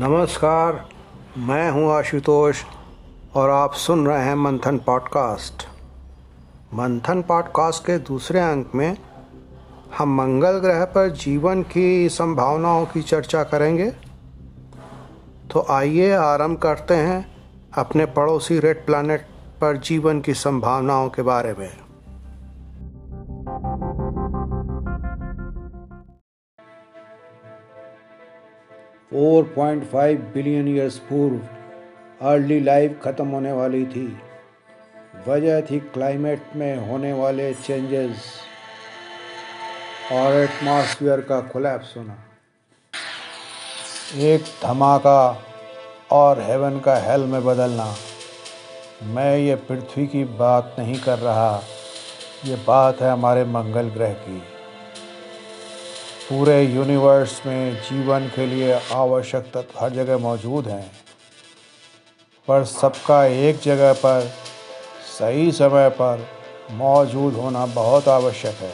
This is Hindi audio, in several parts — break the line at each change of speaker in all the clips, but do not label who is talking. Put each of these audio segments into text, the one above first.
नमस्कार, मैं हूँ आशुतोष और आप सुन रहे हैं मंथन पॉडकास्ट। मंथन पॉडकास्ट के दूसरे अंक में हम मंगल ग्रह पर जीवन की संभावनाओं की चर्चा करेंगे। तो आइए आरंभ करते हैं अपने पड़ोसी रेड प्लैनेट पर जीवन की संभावनाओं के बारे में। 4.5 बिलियन ईयर्स पूर्व अर्ली लाइफ ख़त्म होने वाली थी। वजह थी क्लाइमेट में होने वाले चेंजेस और एटमॉस्फेयर का कोलैप्स होना। एक धमाका और हेवन का हेल में बदलना। मैं ये पृथ्वी की बात नहीं कर रहा। ये बात है हमारे मंगल ग्रह की। पूरे यूनिवर्स में जीवन के लिए आवश्यक तत्व हर जगह मौजूद हैं। पर सबका एक जगह पर, सही समय पर मौजूद होना बहुत आवश्यक है।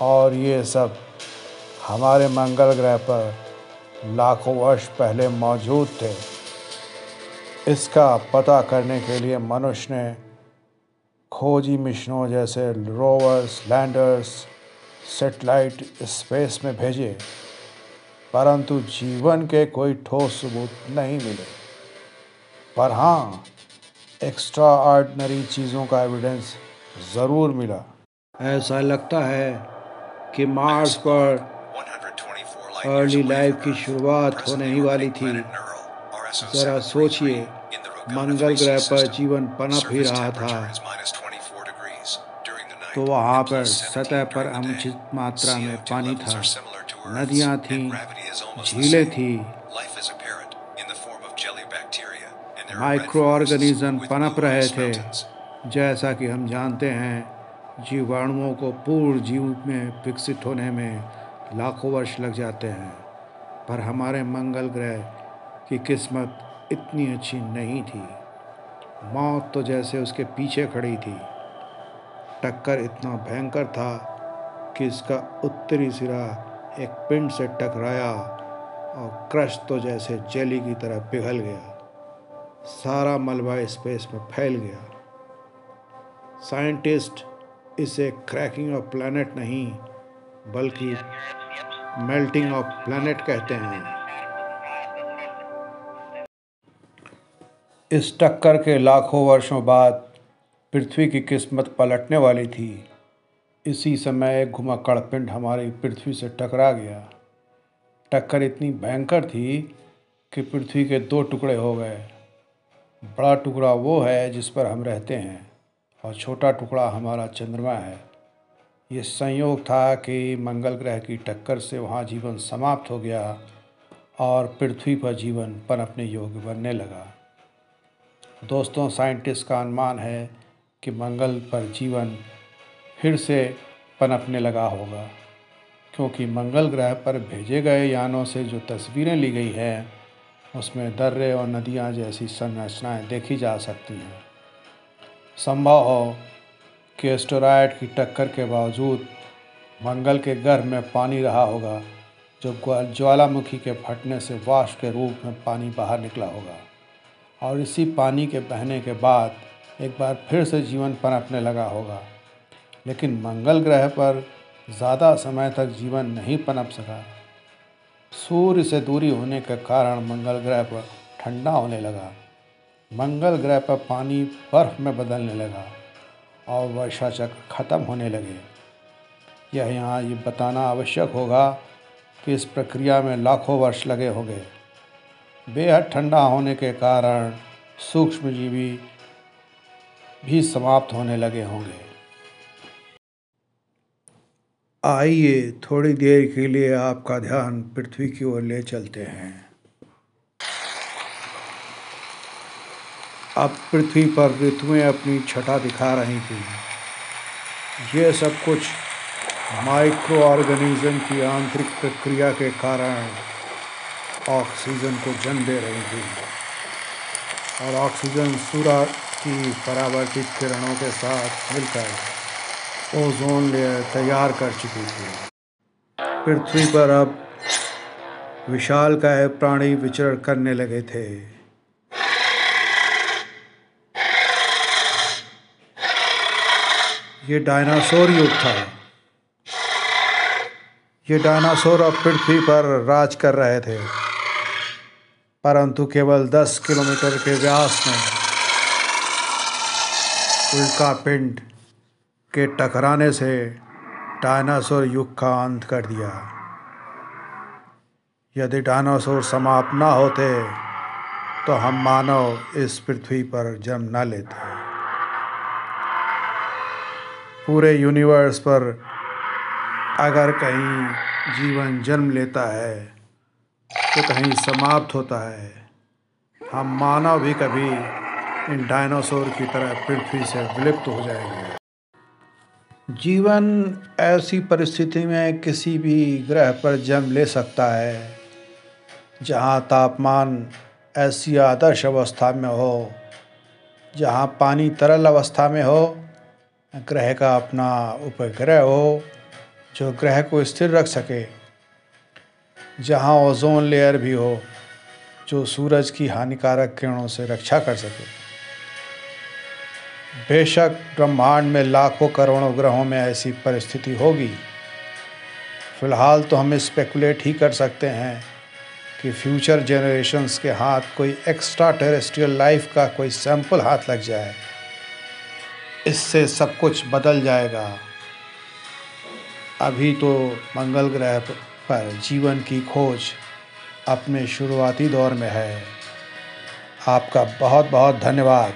और ये सब हमारे मंगल ग्रह पर लाखों वर्ष पहले मौजूद थे। इसका पता करने के लिए मनुष्य ने खोजी मिशनों जैसे रोवर्स लैंडर्स सेटेलाइट स्पेस में भेजे परंतु जीवन के कोई ठोस सबूत नहीं मिले। पर हाँ एक्स्ट्रा ऑर्डनरी चीज़ों का एविडेंस ज़रूर मिला। ऐसा लगता है कि मार्स पर अर्ली लाइफ की शुरुआत होने ही वाली थी। ज़रा सोचिए मंगल ग्रह पर जीवन पनप ही रहा था। तो वहाँ पर सतह पर अनुचित मात्रा में पानी था। नदियाँ थीं, झीलें थी। माइक्रो ऑर्गेनिज्म पनप रहे थे, जैसा कि हम जानते हैं, जीवाणुओं को पूर्ण जीव में विकसित होने में लाखों वर्ष लग जाते हैं। पर हमारे मंगल ग्रह की किस्मत इतनी अच्छी नहीं थी। मौत तो जैसे उसके पीछे खड़ी थी। टक्कर इतना भयंकर था कि इसका उत्तरी सिरा एक पिंड से टकराया और क्रश तो जैसे जेली की तरह पिघल गया। सारा मलबा स्पेस में फैल गया। साइंटिस्ट इसे क्रैकिंग ऑफ़ प्लैनेट नहीं, बल्कि मेल्टिंग ऑफ़ प्लैनेट कहते हैं। इस टक्कर के लाखों वर्षों बाद पृथ्वी की किस्मत पलटने वाली थी। इसी समय एक घुमक्कड़ पिंड हमारी पृथ्वी से टकरा गया। टक्कर इतनी भयंकर थी कि पृथ्वी के दो टुकड़े हो गए। बड़ा टुकड़ा वो है जिस पर हम रहते हैं और छोटा टुकड़ा हमारा चंद्रमा है। ये संयोग था कि मंगल ग्रह की टक्कर से वहाँ जीवन समाप्त हो गया और पृथ्वी पर जीवन पनपने योग्य बनने लगा। दोस्तों, साइंटिस्ट का अनुमान है कि मंगल पर जीवन फिर से पनपने लगा होगा, क्योंकि मंगल ग्रह पर भेजे गए यानों से जो तस्वीरें ली गई हैं, उसमें दर्रे और नदियाँ जैसी संरचनाएँ देखी जा सकती हैं। संभव हो कि एस्टोराइड की टक्कर के बावजूद मंगल के गर्भ में पानी रहा होगा, जो ज्वालामुखी के फटने से वाष्प के रूप में पानी बाहर निकला होगा। और इसी पानी के बहने के बाद एक बार फिर से जीवन पनपने लगा होगा। लेकिन मंगल ग्रह पर ज़्यादा समय तक जीवन नहीं पनप सका। सूर्य से दूरी होने के कारण मंगल ग्रह पर ठंडा होने लगा। मंगल ग्रह पर पानी बर्फ़ में बदलने लगा और वर्षा चक्र ख़त्म होने लगे। यह यहाँ ये बताना आवश्यक होगा कि इस प्रक्रिया में लाखों वर्ष लगे होंगे। बेहद ठंडा होने के कारण सूक्ष्मजीवी भी समाप्त होने लगे होंगे। आइए, थोड़ी देर के लिए आपका ध्यान पृथ्वी की ओर ले चलते हैं। अब पृथ्वी पर ऋतुएँ अपनी छटा दिखा रही थी। ये सब कुछ माइक्रो ऑर्गेनिज्म की आंतरिक प्रक्रिया के कारण ऑक्सीजन को जन्म दे रही थी। और ऑक्सीजन सूरज की परावर्तित किरणों के साथ मिलकर ओजोन लेयर तैयार कर चुकी थी। पृथ्वी पर अब विशाल काय प्राणी विचरण करने लगे थे। ये डायनासोर युग था। ये डायनासोर अब पृथ्वी पर राज कर रहे थे। परंतु केवल 10 किलोमीटर के व्यास में उल्का पिंड के टकराने से डायनासोर युग का अंत कर दिया। यदि डायनासोर समाप्त ना होते तो हम मानव इस पृथ्वी पर जन्म न लेते। पूरे यूनिवर्स पर अगर कहीं जीवन जन्म लेता है तो कहीं समाप्त होता है। हम मानव भी कभी इन डायनासोर की तरह पृथ्वी से विलुप्त हो जाएँगे। जीवन ऐसी परिस्थिति में किसी भी ग्रह पर जन्म ले सकता है, जहाँ तापमान ऐसी आदर्श अवस्था में हो, जहाँ पानी तरल अवस्था में हो, ग्रह का अपना उपग्रह हो, जो ग्रह को स्थिर रख सके, जहाँ ओजोन लेयर भी हो, जो सूरज की हानिकारक किरणों से रक्षा कर सके। बेशक ब्रह्मांड में लाखों करोड़ों ग्रहों में ऐसी परिस्थिति होगी। फ़िलहाल तो हम स्पेकुलेट ही कर सकते हैं कि फ्यूचर जनरेशन्स के हाथ कोई एक्स्ट्रा टेरेस्ट्रियल लाइफ का कोई सैंपल हाथ लग जाए। इससे सब कुछ बदल जाएगा। अभी तो मंगल ग्रह पर जीवन की खोज अपने शुरुआती दौर में है। आपका बहुत बहुत धन्यवाद।